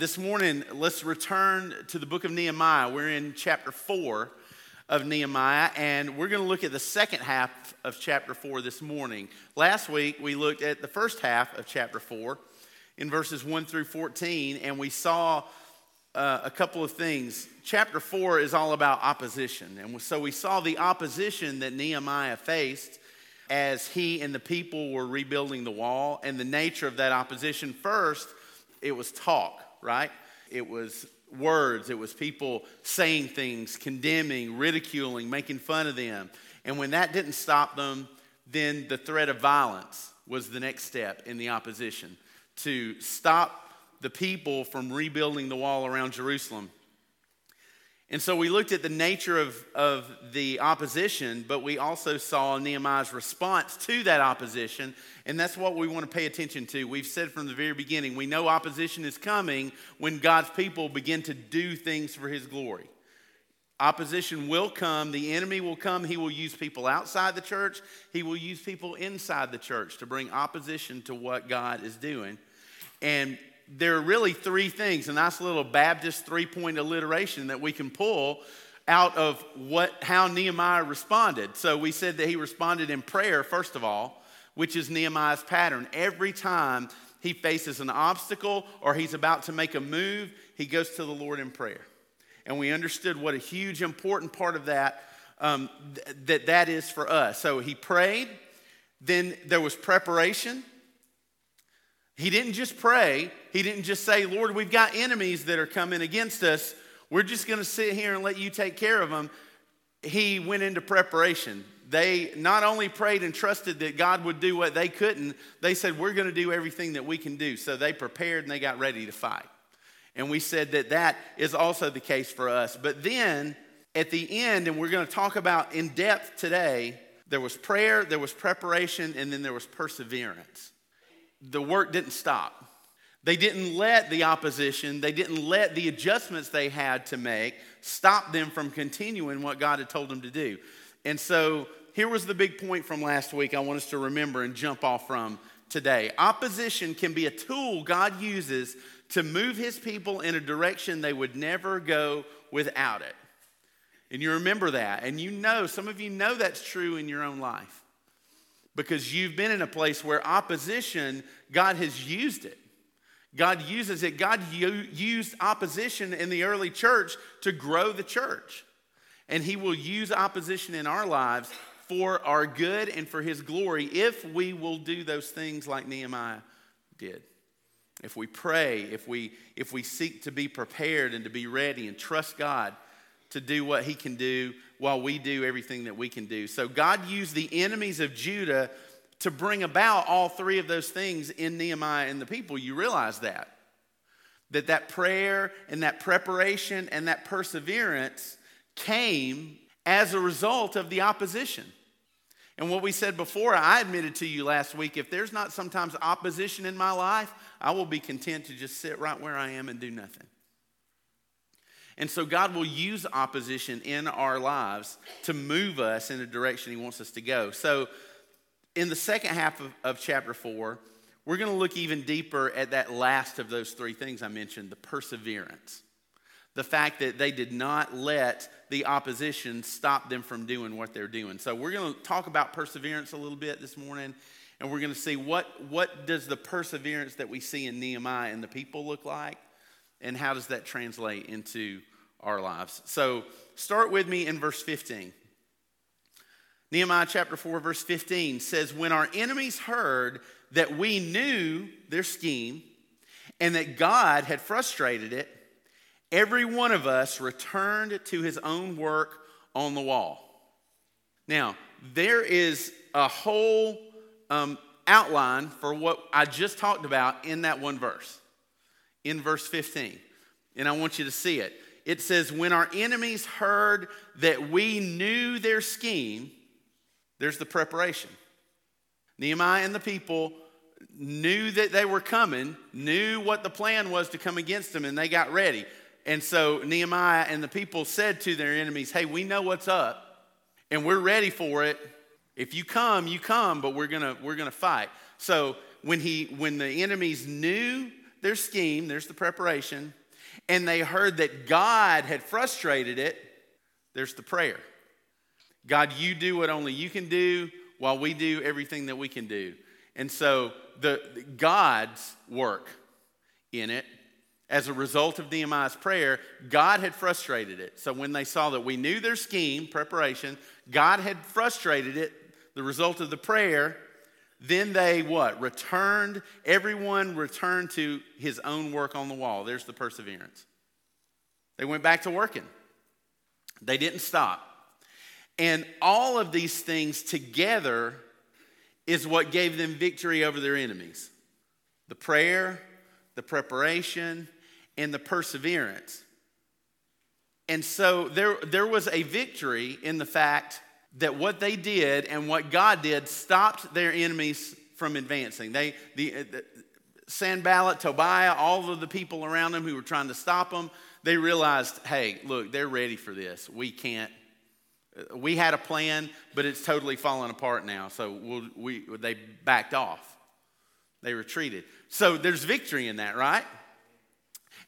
this morning, let's return to the book of Nehemiah. We're in chapter 4 of Nehemiah, and we're going to look at the second half of chapter 4 this morning. Last week, we looked at the first half of chapter 4 in verses 1 through 14, and we saw uh, a couple of things. Chapter 4 is all about opposition, and so we saw the opposition that Nehemiah faced as he and the people were rebuilding the wall, and the nature of that opposition. First, it was talk, right? It was words, it was people saying things, condemning, ridiculing, making fun of them. And when that didn't stop them, then the threat of violence was the next step in the opposition to stop the people from rebuilding the wall around Jerusalem. And so we looked at the nature of, of the opposition, but we also saw Nehemiah's response to that opposition. And that's what we want to pay attention to. We've said from the very beginning we know opposition is coming when God's people begin to do things for his glory. Opposition will come, the enemy will come. He will use people outside the church, he will use people inside the church to bring opposition to what God is doing. And there are really three things, a nice little Baptist three point alliteration that we can pull out of what, how Nehemiah responded. So we said that he responded in prayer, first of all, which is Nehemiah's pattern. Every time he faces an obstacle or he's about to make a move, he goes to the Lord in prayer. And we understood what a huge, important part of that um, th- that that is for us. So he prayed, then there was preparation, he didn't just pray, he didn't just say, Lord, we've got enemies that are coming against us. We're just going to sit here and let you take care of them. He went into preparation. They not only prayed and trusted that God would do what they couldn't, they said, We're going to do everything that we can do. So they prepared and they got ready to fight. And we said that that is also the case for us. But then at the end, and we're going to talk about in depth today, there was prayer, there was preparation, and then there was perseverance the work didn't stop. They didn't let the opposition, they didn't let the adjustments they had to make stop them from continuing what God had told them to do. And so here was the big point from last week I want us to remember and jump off from today. Opposition can be a tool God uses to move his people in a direction they would never go without it. And you remember that. And you know, some of you know that's true in your own life because you've been in a place where opposition, God has used it. God uses it. God used opposition in the early church to grow the church. And He will use opposition in our lives for our good and for His glory if we will do those things like Nehemiah did. If we pray, if we, if we seek to be prepared and to be ready and trust God to do what He can do while we do everything that we can do. So God used the enemies of Judah to bring about all three of those things in Nehemiah and the people. You realize that. That that prayer and that preparation and that perseverance came as a result of the opposition. And what we said before, I admitted to you last week if there's not sometimes opposition in my life, I will be content to just sit right where I am and do nothing. And so God will use opposition in our lives to move us in the direction He wants us to go. So, in the second half of, of chapter four, we're going to look even deeper at that last of those three things I mentioned the perseverance. The fact that they did not let the opposition stop them from doing what they're doing. So, we're going to talk about perseverance a little bit this morning and we're going to see what, what does the perseverance that we see in nehemiah and the people look like and how does that translate into our lives. So start with me in verse 15. Nehemiah chapter 4, verse 15 says, When our enemies heard that we knew their scheme and that God had frustrated it, every one of us returned to his own work on the wall. Now, there is a whole um, outline for what I just talked about in that one verse, in verse 15. And I want you to see it it says, When our enemies heard that we knew their scheme, there's the preparation. Nehemiah and the people knew that they were coming, knew what the plan was to come against them, and they got ready. And so Nehemiah and the people said to their enemies, Hey, we know what's up, and we're ready for it. If you come, you come, but we're gonna we're gonna fight. So when he when the enemies knew their scheme, there's the preparation, and they heard that God had frustrated it, there's the prayer. God, you do what only you can do while we do everything that we can do. And so the God's work in it as a result of Nehemiah's prayer, God had frustrated it. So when they saw that we knew their scheme, preparation, God had frustrated it, the result of the prayer, then they what? Returned, everyone returned to his own work on the wall. There's the perseverance. They went back to working. They didn't stop. And all of these things together is what gave them victory over their enemies the prayer, the preparation, and the perseverance. And so there, there was a victory in the fact that what they did and what God did stopped their enemies from advancing. They, the, uh, the Sanballat, Tobiah, all of the people around them who were trying to stop them, they realized, hey, look, they're ready for this. We can't. Uh, we had a plan, but it's totally falling apart now. So we'll, we, they backed off. They retreated. So there's victory in that, right?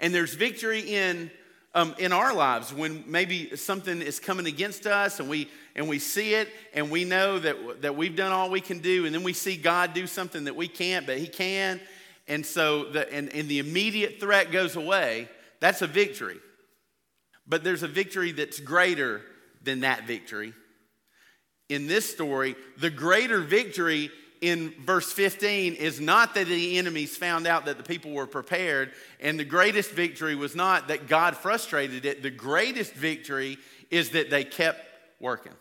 And there's victory in, um, in our lives when maybe something is coming against us and we, and we see it and we know that, that we've done all we can do. And then we see God do something that we can't, but He can. And so the, and, and the immediate threat goes away. That's a victory. But there's a victory that's greater than that victory. In this story, the greater victory in verse 15 is not that the enemies found out that the people were prepared, and the greatest victory was not that God frustrated it. The greatest victory is that they kept working.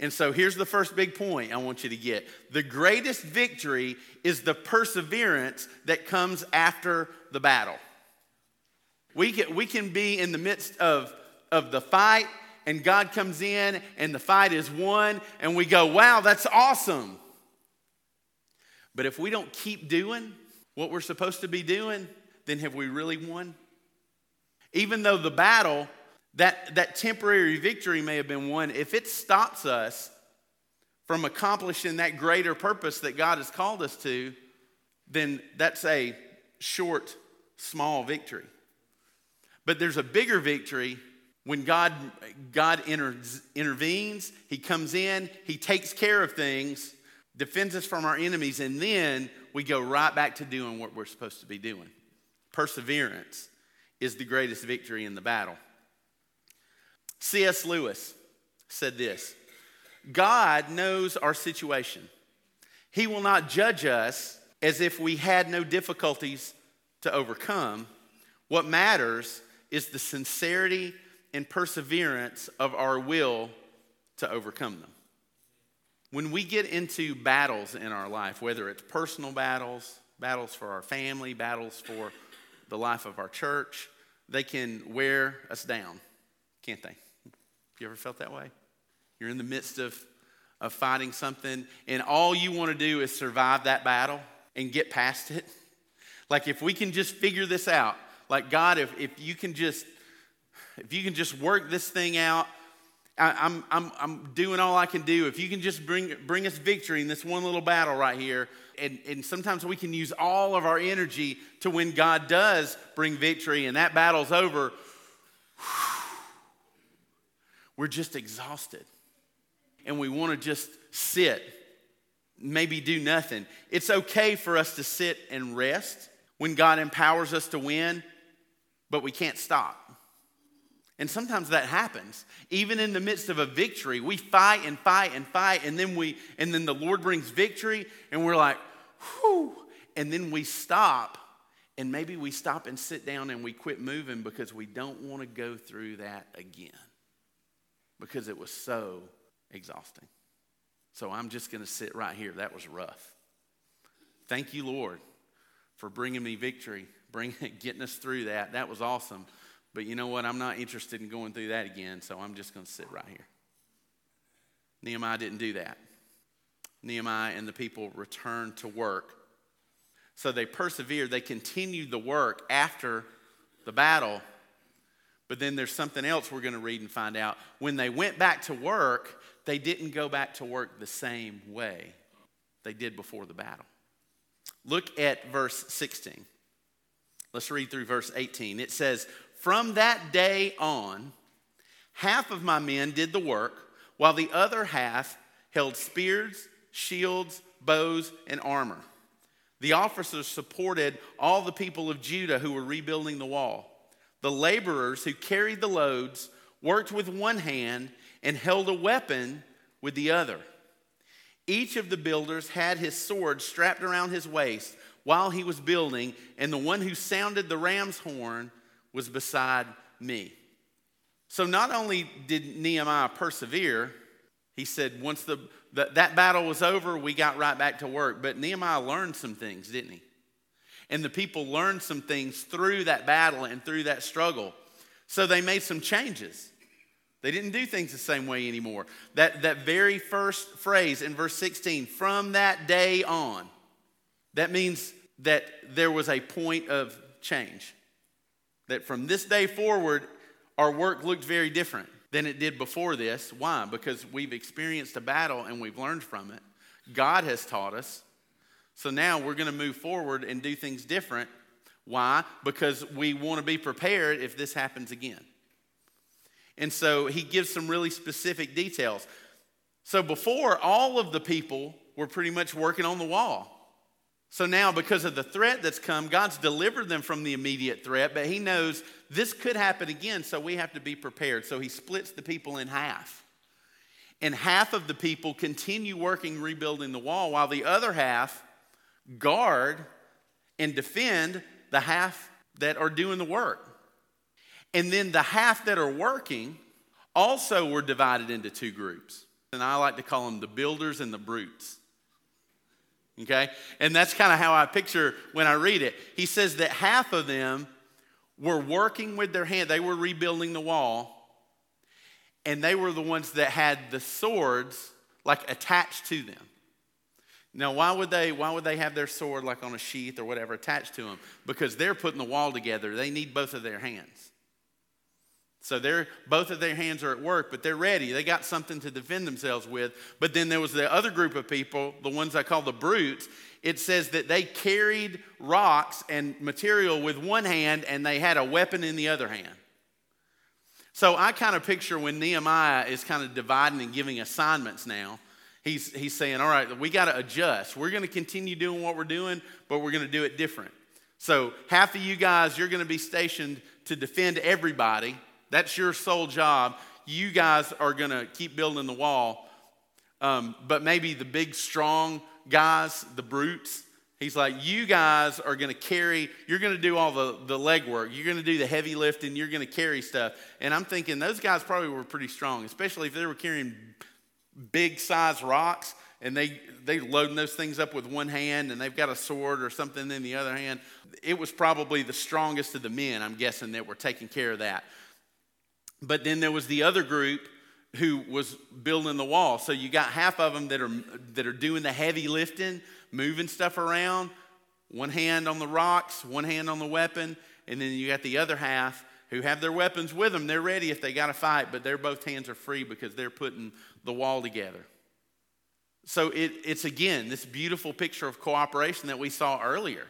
And so here's the first big point I want you to get. The greatest victory is the perseverance that comes after the battle. We can, we can be in the midst of, of the fight and God comes in and the fight is won, and we go, wow, that's awesome. But if we don't keep doing what we're supposed to be doing, then have we really won? Even though the battle, that, that temporary victory may have been won, if it stops us from accomplishing that greater purpose that God has called us to, then that's a short, small victory. But there's a bigger victory when God, God intervenes, He comes in, He takes care of things, defends us from our enemies, and then we go right back to doing what we're supposed to be doing. Perseverance is the greatest victory in the battle. C.S. Lewis said this God knows our situation. He will not judge us as if we had no difficulties to overcome. What matters is the sincerity and perseverance of our will to overcome them. When we get into battles in our life, whether it's personal battles, battles for our family, battles for the life of our church, they can wear us down, can't they? You ever felt that way? You're in the midst of, of fighting something, and all you want to do is survive that battle and get past it. Like, if we can just figure this out, like, God, if, if you can just if you can just work this thing out, I, am I'm, I'm doing all I can do. If you can just bring, bring us victory in this one little battle right here. And, and sometimes we can use all of our energy to when God does bring victory and that battle's over, we're just exhausted. And we want to just sit, maybe do nothing. It's okay for us to sit and rest when God empowers us to win, but we can't stop. And sometimes that happens. Even in the midst of a victory, we fight and fight and fight, and then we and then the Lord brings victory, and we're like, whew, and then we stop, and maybe we stop and sit down and we quit moving because we don't want to go through that again. Because it was so exhausting. So I'm just going to sit right here. That was rough. Thank you, Lord, for bringing me victory, bringing, getting us through that. That was awesome. But you know what? I'm not interested in going through that again, so I'm just going to sit right here. Nehemiah didn't do that. Nehemiah and the people returned to work. So they persevered, they continued the work after the battle. But then there's something else we're going to read and find out. When they went back to work, they didn't go back to work the same way they did before the battle. Look at verse 16. Let's read through verse 18. It says, From that day on, half of my men did the work, while the other half held spears, shields, bows, and armor. The officers supported all the people of Judah who were rebuilding the wall. The laborers who carried the loads worked with one hand and held a weapon with the other. Each of the builders had his sword strapped around his waist while he was building, and the one who sounded the ram's horn was beside me. So not only did Nehemiah persevere, he said, once the, the, that battle was over, we got right back to work. But Nehemiah learned some things, didn't he? And the people learned some things through that battle and through that struggle. So they made some changes. They didn't do things the same way anymore. That, that very first phrase in verse 16, from that day on, that means that there was a point of change. That from this day forward, our work looked very different than it did before this. Why? Because we've experienced a battle and we've learned from it. God has taught us. So now we're going to move forward and do things different. Why? Because we want to be prepared if this happens again. And so he gives some really specific details. So before, all of the people were pretty much working on the wall. So now, because of the threat that's come, God's delivered them from the immediate threat, but He knows this could happen again, so we have to be prepared. So He splits the people in half. And half of the people continue working rebuilding the wall, while the other half guard and defend the half that are doing the work. And then the half that are working also were divided into two groups. And I like to call them the builders and the brutes. Okay? And that's kind of how I picture when I read it. He says that half of them were working with their hand, they were rebuilding the wall, and they were the ones that had the swords like attached to them. Now, why would they why would they have their sword like on a sheath or whatever attached to them? Because they're putting the wall together. They need both of their hands. So they're both of their hands are at work, but they're ready. They got something to defend themselves with. But then there was the other group of people, the ones I call the brutes. It says that they carried rocks and material with one hand and they had a weapon in the other hand. So I kind of picture when Nehemiah is kind of dividing and giving assignments now, he's, he's saying, All right, we got to adjust. We're going to continue doing what we're doing, but we're going to do it different. So half of you guys, you're going to be stationed to defend everybody that's your sole job. You guys are going to keep building the wall. Um, but maybe the big, strong guys, the brutes, he's like, you guys are going to carry, you're going to do all the, the legwork. You're going to do the heavy lifting. You're going to carry stuff. And I'm thinking those guys probably were pretty strong, especially if they were carrying big size rocks and they they loading those things up with one hand and they've got a sword or something in the other hand it was probably the strongest of the men i'm guessing that were taking care of that but then there was the other group who was building the wall. So you got half of them that are, that are doing the heavy lifting, moving stuff around, one hand on the rocks, one hand on the weapon, and then you got the other half who have their weapons with them. They're ready if they got to fight, but their both hands are free because they're putting the wall together. So it, it's again this beautiful picture of cooperation that we saw earlier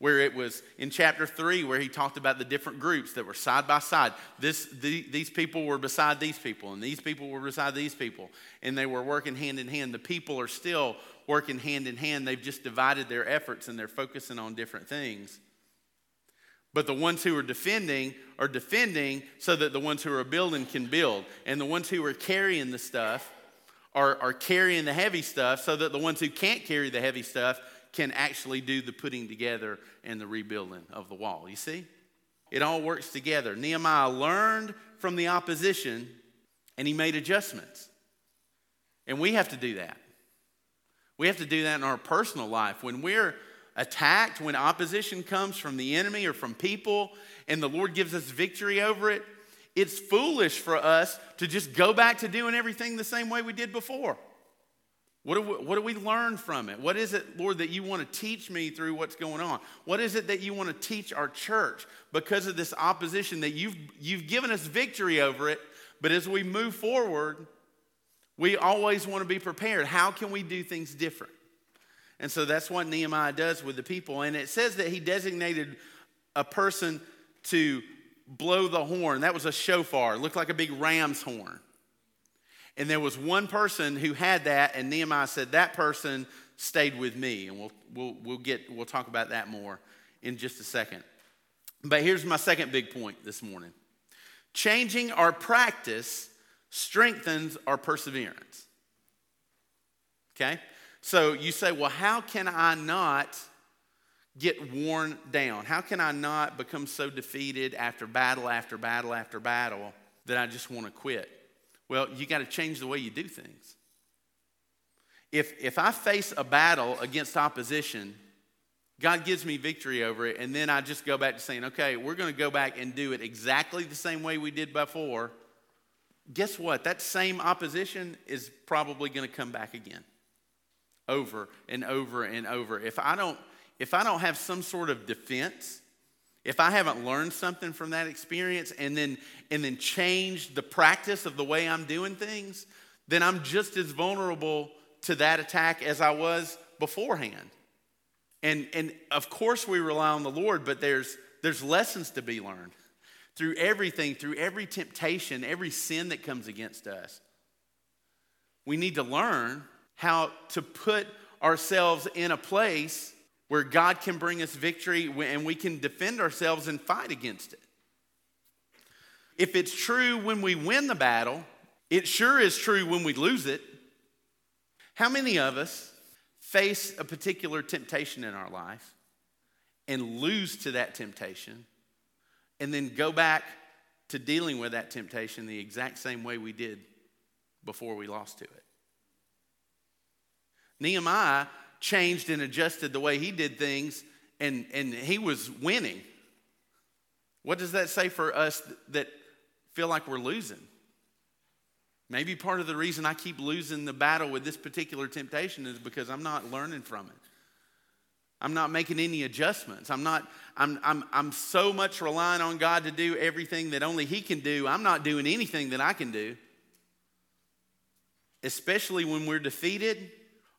where it was in chapter 3 where he talked about the different groups that were side by side. This, the, these people were beside these people and these people were beside these people and they were working hand in hand. The people are still working hand in hand. They've just divided their efforts and they're focusing on different things. But the ones who are defending are defending so that the ones who are building can build and the ones who are carrying the stuff are, are carrying the heavy stuff so that the ones who can't carry the heavy stuff can actually do the putting together and the rebuilding of the wall. You see? It all works together. Nehemiah learned from the opposition and he made adjustments. And we have to do that. We have to do that in our personal life. When we're attacked, when opposition comes from the enemy or from people, and the Lord gives us victory over it, it's foolish for us to just go back to doing everything the same way we did before. What do, we, what do we learn from it? What is it, Lord, that you want to teach me through what's going on? What is it that you want to teach our church because of this opposition that you've, you've given us victory over it? But as we move forward, we always want to be prepared. How can we do things different? And so that's what Nehemiah does with the people. And it says that he designated a person to blow the horn. That was a shofar, it looked like a big ram's horn. And there was one person who had that, and Nehemiah said, That person stayed with me. And we'll, we'll, we'll, get, we'll talk about that more in just a second. But here's my second big point this morning changing our practice strengthens our perseverance. Okay? So you say, well, how can I not get worn down? How can I not become so defeated after battle after battle after battle that I just want to quit? Well, you got to change the way you do things. If, if I face a battle against opposition, God gives me victory over it, and then I just go back to saying, okay, we're going to go back and do it exactly the same way we did before. Guess what? That same opposition is probably going to come back again over and over and over. If I don't, if I don't have some sort of defense, if I haven't learned something from that experience and then and then changed the practice of the way I'm doing things, then I'm just as vulnerable to that attack as I was beforehand. And, and of course, we rely on the Lord, but there's, there's lessons to be learned through everything, through every temptation, every sin that comes against us. We need to learn how to put ourselves in a place where God can bring us victory and we can defend ourselves and fight against it. If it's true when we win the battle, it sure is true when we lose it. How many of us face a particular temptation in our life and lose to that temptation, and then go back to dealing with that temptation the exact same way we did before we lost to it. Nehemiah changed and adjusted the way he did things, and, and he was winning. What does that say for us that feel like we're losing? Maybe part of the reason I keep losing the battle with this particular temptation is because I'm not learning from it. I'm not making any adjustments. I'm not, I'm, I'm, I'm so much relying on God to do everything that only He can do. I'm not doing anything that I can do. Especially when we're defeated,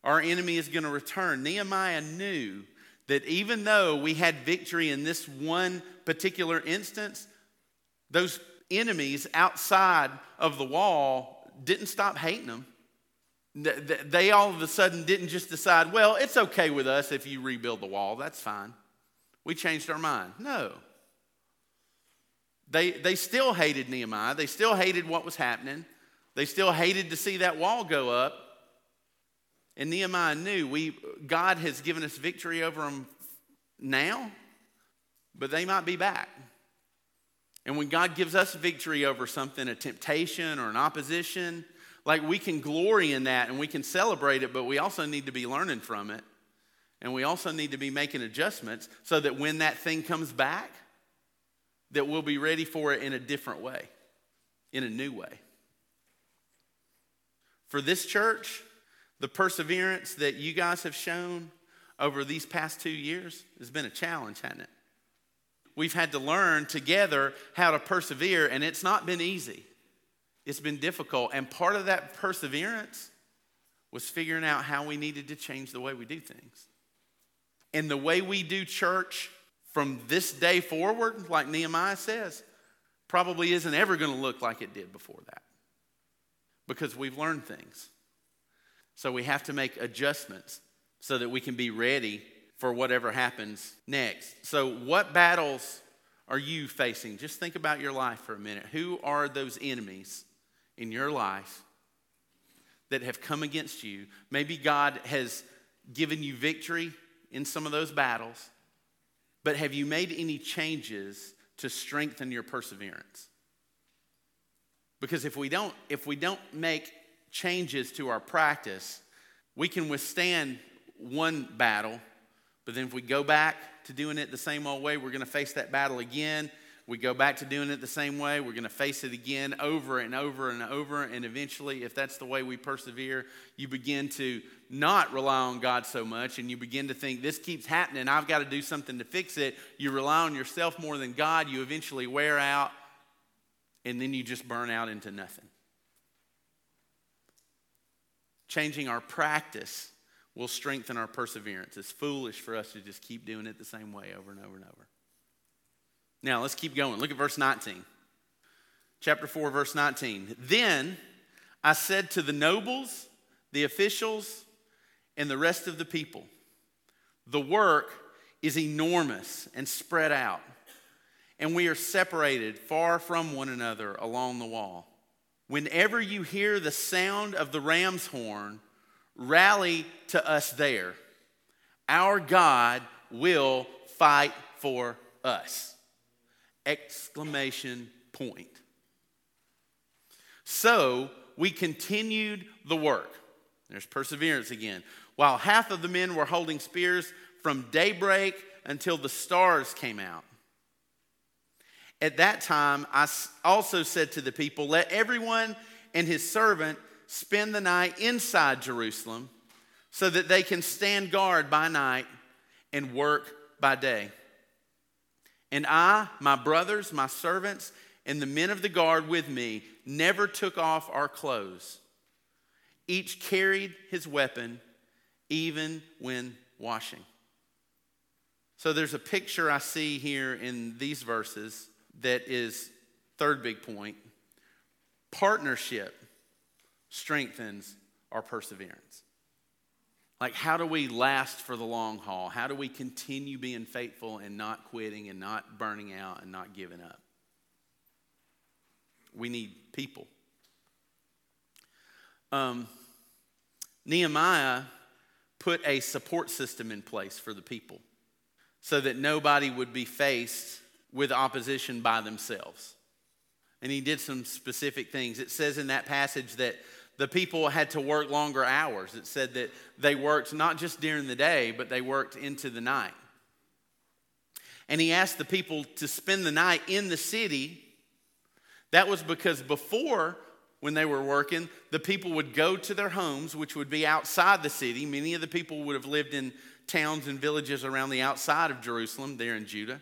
our enemy is going to return. Nehemiah knew that even though we had victory in this one particular instance, those enemies outside of the wall didn't stop hating them. They all of a sudden didn't just decide, well, it's okay with us if you rebuild the wall, that's fine. We changed our mind. No. They, they still hated Nehemiah. They still hated what was happening. They still hated to see that wall go up. And Nehemiah knew we, God has given us victory over them now, but they might be back. And when God gives us victory over something, a temptation or an opposition, like we can glory in that and we can celebrate it, but we also need to be learning from it. And we also need to be making adjustments so that when that thing comes back, that we'll be ready for it in a different way, in a new way. For this church, the perseverance that you guys have shown over these past two years has been a challenge, hasn't it? We've had to learn together how to persevere, and it's not been easy. It's been difficult. And part of that perseverance was figuring out how we needed to change the way we do things. And the way we do church from this day forward, like Nehemiah says, probably isn't ever going to look like it did before that because we've learned things. So we have to make adjustments so that we can be ready for whatever happens next. So, what battles are you facing? Just think about your life for a minute. Who are those enemies in your life that have come against you? Maybe God has given you victory in some of those battles, but have you made any changes to strengthen your perseverance? Because if we don't, if we don't make changes to our practice, we can withstand one battle but then if we go back to doing it the same old way, we're going to face that battle again. We go back to doing it the same way, we're going to face it again over and over and over. And eventually, if that's the way we persevere, you begin to not rely on God so much and you begin to think, this keeps happening, I've got to do something to fix it. You rely on yourself more than God, you eventually wear out, and then you just burn out into nothing. Changing our practice will strengthen our perseverance. It's foolish for us to just keep doing it the same way over and over and over. Now, let's keep going. Look at verse 19. Chapter 4, verse 19. Then I said to the nobles, the officials, and the rest of the people, the work is enormous and spread out, and we are separated far from one another along the wall. Whenever you hear the sound of the ram's horn, rally to us there. Our God will fight for us. Exclamation point. So we continued the work. There's perseverance again. While half of the men were holding spears from daybreak until the stars came out. At that time, I also said to the people, Let everyone and his servant spend the night inside Jerusalem so that they can stand guard by night and work by day. And I, my brothers, my servants, and the men of the guard with me never took off our clothes. Each carried his weapon, even when washing. So there's a picture I see here in these verses that is third big point. Partnership strengthens our perseverance. Like, how do we last for the long haul? How do we continue being faithful and not quitting and not burning out and not giving up? We need people. Um, Nehemiah put a support system in place for the people so that nobody would be faced with opposition by themselves. And he did some specific things. It says in that passage that the people had to work longer hours. It said that they worked not just during the day, but they worked into the night. And he asked the people to spend the night in the city that was because before, when they were working, the people would go to their homes, which would be outside the city. Many of the people would have lived in towns and villages around the outside of Jerusalem, there in Judah.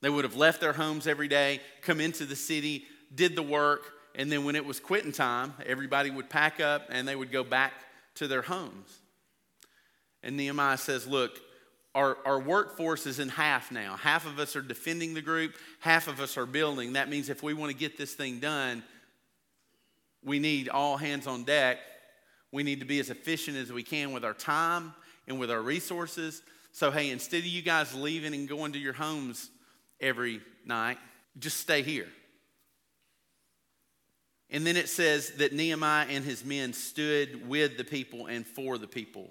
They would have left their homes every day, come into the city, did the work, and then when it was quitting time, everybody would pack up and they would go back to their homes. And Nehemiah says, Look, our, our workforce is in half now. Half of us are defending the group, half of us are building. That means if we want to get this thing done, we need all hands on deck. We need to be as efficient as we can with our time and with our resources. So, hey, instead of you guys leaving and going to your homes every night, just stay here. And then it says that Nehemiah and his men stood with the people and for the people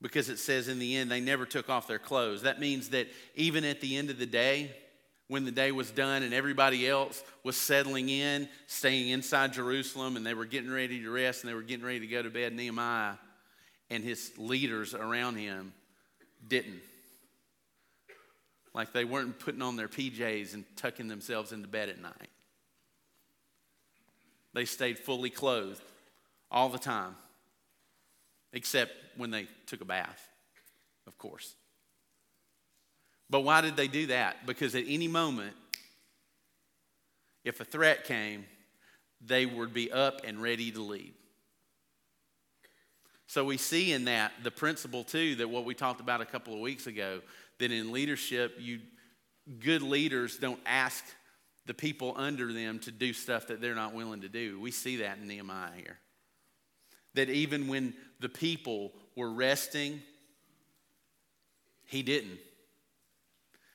because it says in the end they never took off their clothes. That means that even at the end of the day, when the day was done and everybody else was settling in, staying inside Jerusalem, and they were getting ready to rest and they were getting ready to go to bed, Nehemiah and his leaders around him didn't. Like they weren't putting on their PJs and tucking themselves into bed at night. They stayed fully clothed all the time except when they took a bath, of course. But why did they do that? Because at any moment, if a threat came, they would be up and ready to lead. So we see in that the principle too that what we talked about a couple of weeks ago that in leadership you good leaders don't ask the people under them to do stuff that they're not willing to do. We see that in Nehemiah here. That even when the people were resting, he didn't.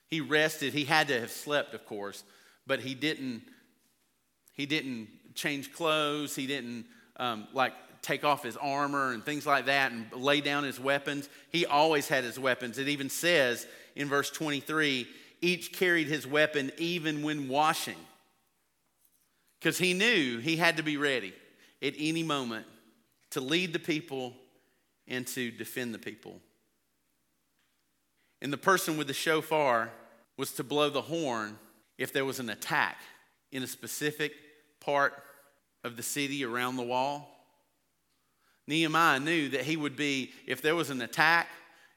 He rested. He had to have slept, of course, but he didn't. He didn't change clothes. He didn't um, like take off his armor and things like that and lay down his weapons. He always had his weapons. It even says in verse 23 each carried his weapon even when washing. Because he knew he had to be ready at any moment to lead the people and to defend the people. And the person with the shofar was to blow the horn if there was an attack in a specific part of the city around the wall. Nehemiah knew that he would be, if there was an attack,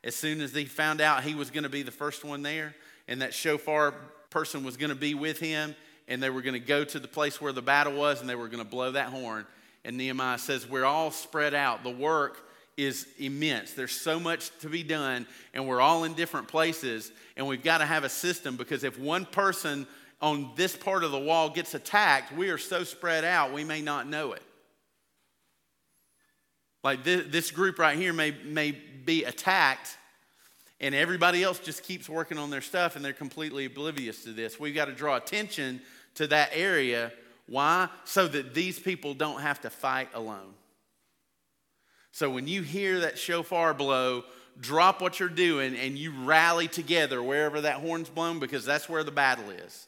as soon as he found out he was going to be the first one there, and that shofar person was going to be with him, and they were going to go to the place where the battle was, and they were going to blow that horn, And Nehemiah says, We're all spread out. The work is immense. There's so much to be done, and we're all in different places, and we've got to have a system because if one person on this part of the wall gets attacked, we are so spread out, we may not know it. Like this, this group right here may, may be attacked, and everybody else just keeps working on their stuff and they're completely oblivious to this. We've got to draw attention to that area. Why? So that these people don't have to fight alone. So when you hear that shofar blow, drop what you're doing and you rally together wherever that horn's blown because that's where the battle is.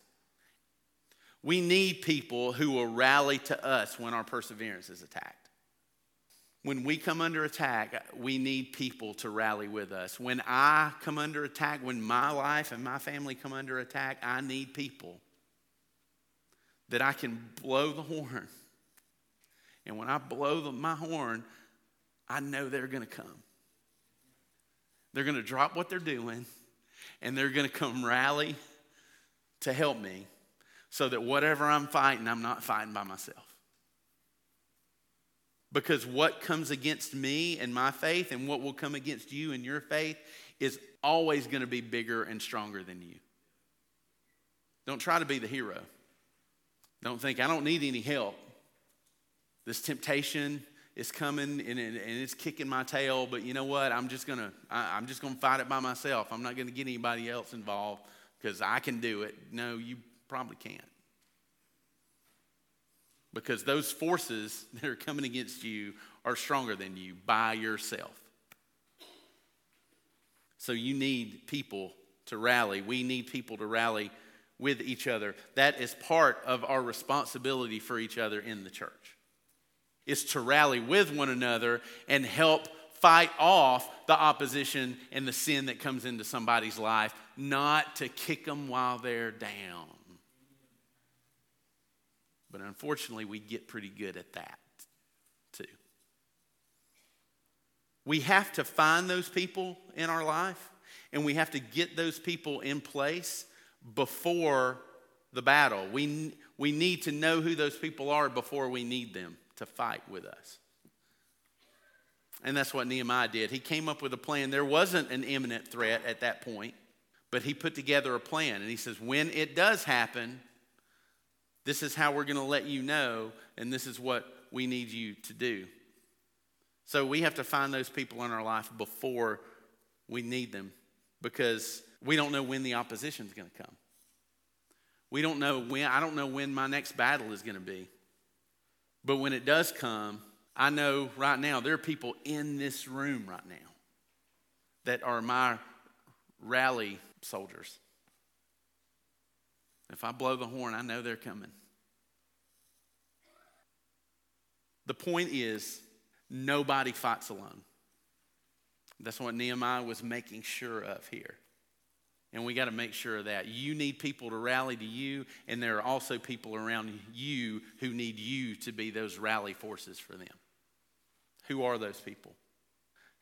We need people who will rally to us when our perseverance is attacked. When we come under attack, we need people to rally with us. When I come under attack, when my life and my family come under attack, I need people that I can blow the horn. And when I blow the, my horn, I know they're going to come. They're going to drop what they're doing and they're going to come rally to help me so that whatever I'm fighting, I'm not fighting by myself. Because what comes against me and my faith and what will come against you and your faith is always going to be bigger and stronger than you. Don't try to be the hero. Don't think, I don't need any help. This temptation is coming and, it's kicking my tail, but you know what? I'm just going to I'm just to fight it by myself. I'm not going to get anybody else involved because I can do it. No, you probably can't. Because those forces that are coming against you are stronger than you by yourself. So you need people to rally. We need people to rally with each other. That is part of our responsibility for each other in the church. Is to rally with one another and help fight off the opposition and the sin that comes into somebody's life, not to kick them while they're down. But unfortunately, we get pretty good at that too. We have to find those people in our life and we have to get those people in place before the battle. We, we need to know who those people are before we need them to fight with us. And that's what Nehemiah did. He came up with a plan. There wasn't an imminent threat at that point, but he put together a plan. And he says, when it does happen, this is how we're going to let you know, and this is what we need you to do. So we have to find those people in our life before we need them because we don't know when the opposition is going to come. We don't know when, I don't know when my next battle is going to be. But when it does come, I know right now there are people in this room right now that are my rally soldiers. If I blow the horn, I know they're coming. The point is, nobody fights alone. That's what Nehemiah was making sure of here. And we got to make sure of that. You need people to rally to you, and there are also people around you who need you to be those rally forces for them. Who are those people?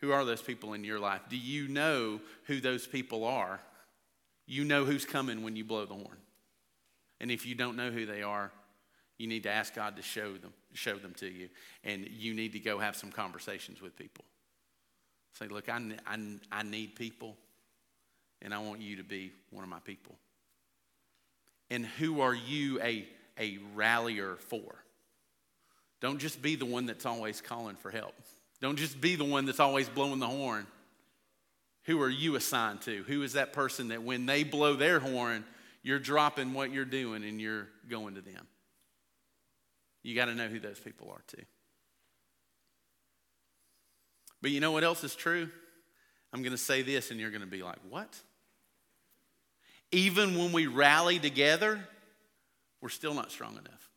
Who are those people in your life? Do you know who those people are? You know who's coming when you blow the horn. And if you don't know who they are, you need to ask God to show them, show them to you. And you need to go have some conversations with people. Say, look, I, I, I need people, and I want you to be one of my people. And who are you a, a rallier for? Don't just be the one that's always calling for help. Don't just be the one that's always blowing the horn. Who are you assigned to? Who is that person that when they blow their horn, you're dropping what you're doing and you're going to them. You got to know who those people are too. But you know what else is true? I'm going to say this and you're going to be like, what? Even when we rally together, we're still not strong enough.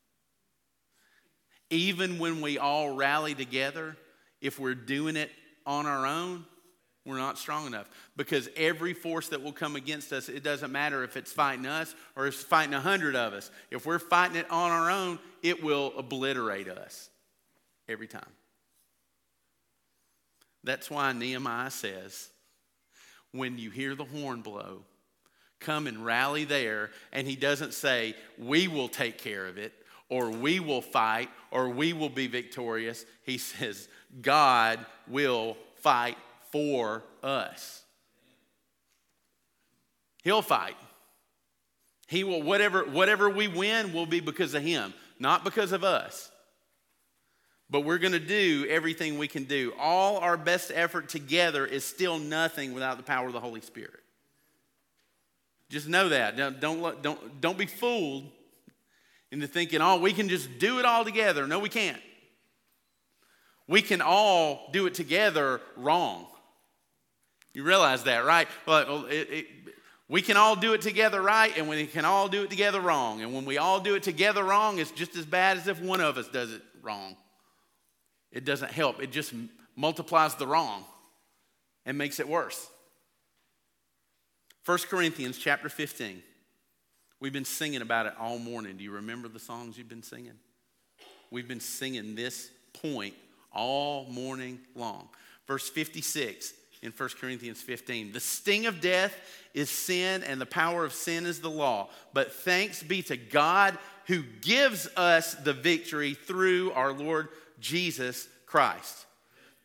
Even when we all rally together, if we're doing it on our own, we're not strong enough because every force that will come against us, it doesn't matter if it's fighting us or it's fighting a hundred of us. If we're fighting it on our own, it will obliterate us every time. That's why Nehemiah says, when you hear the horn blow, come and rally there. And he doesn't say, we will take care of it or we will fight or we will be victorious. He says, God will fight for us. He'll fight. He will, whatever, whatever we win will be because of Him, not because of us. But we're going to do everything we can do. All our best effort together is still nothing without the power of the Holy Spirit. Just know that. Don't, don't, don't, don't be fooled into thinking, oh, we can just do it all together. No, we can't. We can all do it together wrong. You realize that, right? Well, it, it, we can all do it together right, and we can all do it together wrong. And when we all do it together wrong, it's just as bad as if one of us does it wrong. It doesn't help, it just multiplies the wrong and makes it worse. 1 Corinthians chapter 15. We've been singing about it all morning. Do you remember the songs you've been singing? We've been singing this point all morning long. Verse 56 in 1 Corinthians 15. The sting of death is sin, and the power of sin is the law. But thanks be to God who gives us the victory through our Lord Jesus Christ.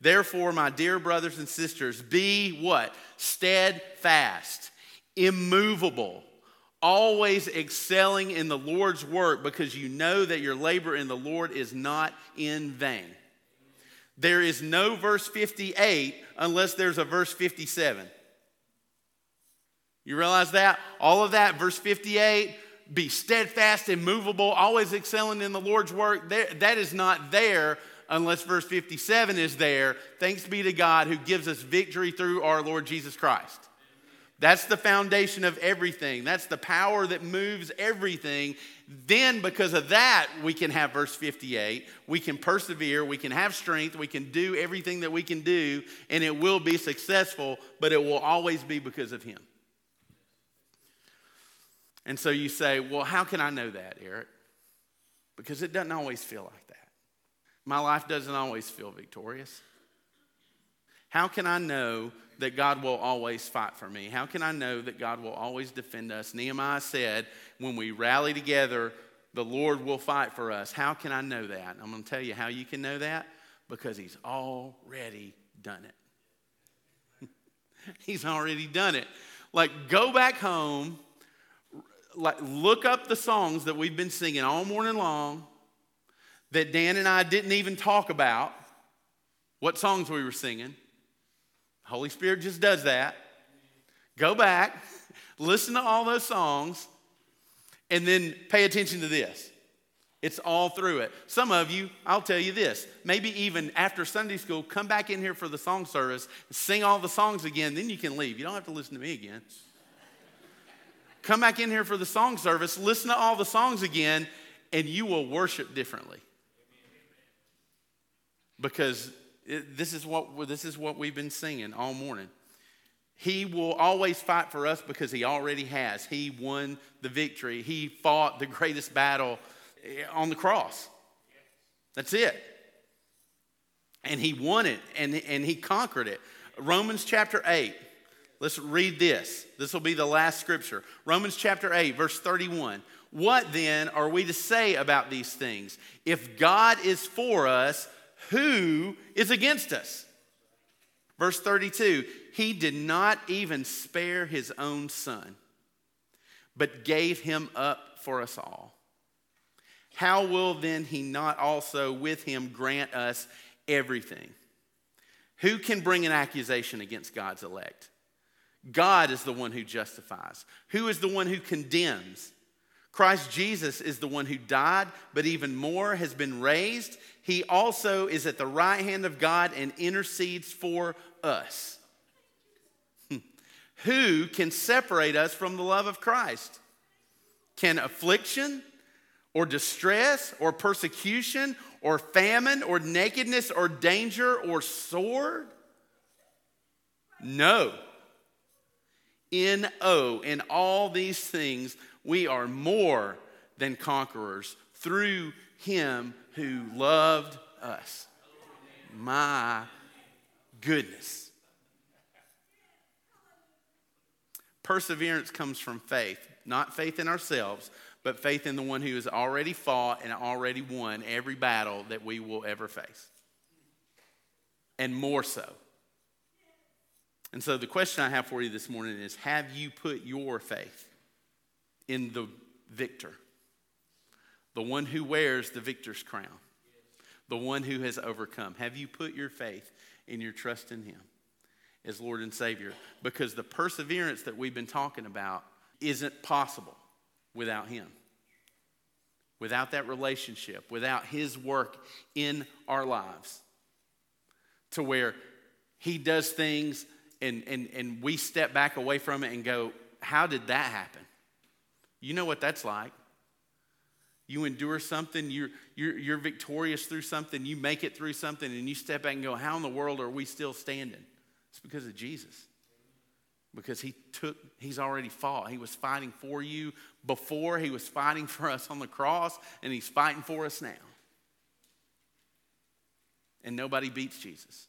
Therefore, my dear brothers and sisters, be what? Steadfast, immovable, always excelling in the Lord's work because you know that your labor in the Lord is not in vain. There is no verse 58 unless there's a verse 57. You realize that? All of that, verse 58, be steadfast, and immovable, always excelling in the Lord's work. that is not there unless verse 57 is there. Thanks be to God who gives us victory through our Lord Jesus Christ. That's the foundation of everything. That's the power that moves everything. Then, because of that, we can have verse 58. We can persevere. We can have strength. We can do everything that we can do, and it will be successful, but it will always be because of Him. And so you say, well, how can I know that, Eric? Because it doesn't always feel like that. My life doesn't always feel victorious. How can I know that God will always fight for me? How can I know that God will always defend us? Nehemiah said, when we rally together, the Lord will fight for us. How can I know that? I'm going to tell you how you can know that because He's already done it. he's already done it. Like, go back home, like, look up the songs that we've been singing all morning long that Dan and I didn't even talk about, what songs we were singing. Holy Spirit just does that. Go back, listen to all those songs, and then pay attention to this. It's all through it. Some of you, I'll tell you this, maybe even after Sunday school, come back in here for the song service, sing all the songs again, then you can leave. You don't have to listen to me again. come back in here for the song service, listen to all the songs again, and you will worship differently. Because this, is what, this is what we've been singing all morning. He will always fight for us because he already has. He won the victory. He fought the greatest battle eh, on the cross. That's it. And he won it and, and he conquered it. Romans chapter 8. Let's read this. This will be the last scripture. Romans chapter 8, verse 31. What then are we to say about these things? If God is for us, who is against us? Verse 32 He did not even spare his own son, but gave him up for us all. How will then he not also with him grant us everything? Who can bring an accusation against God's elect? God is the one who justifies. Who is the one who condemns? Christ Jesus is the one who died, but even more has been raised. He also is at the right hand of God and intercedes for us. Hmm. who can separate us from the love of Christ? Can affliction or distress or persecution or famine or nakedness or danger or sword? No. In O, in all these things, we are more than conquerors through him who loved us. My goodness. Perseverance comes from faith, not faith in ourselves, but faith in the one who has already fought and already won every battle that we will ever face. And more so. And so the question I have for you this morning is Have you put your faith in the victor? The one who wears the victor's crown, the one who has overcome. Have you put your faith in your trust in him as Lord and Savior? Because the perseverance that we've been talking about isn't possible without him. Without that relationship, without his work in our lives, to where he does things and, and, and we step back away from it and go, How did that happen? You know what that's like. You endure something, you're, you're, you're victorious through something, you make it through something, and you step back and go, How in the world are we still standing? It's because of Jesus. Because he took, he's already fought. He was fighting for you before, he was fighting for us on the cross, and he's fighting for us now. And nobody beats Jesus.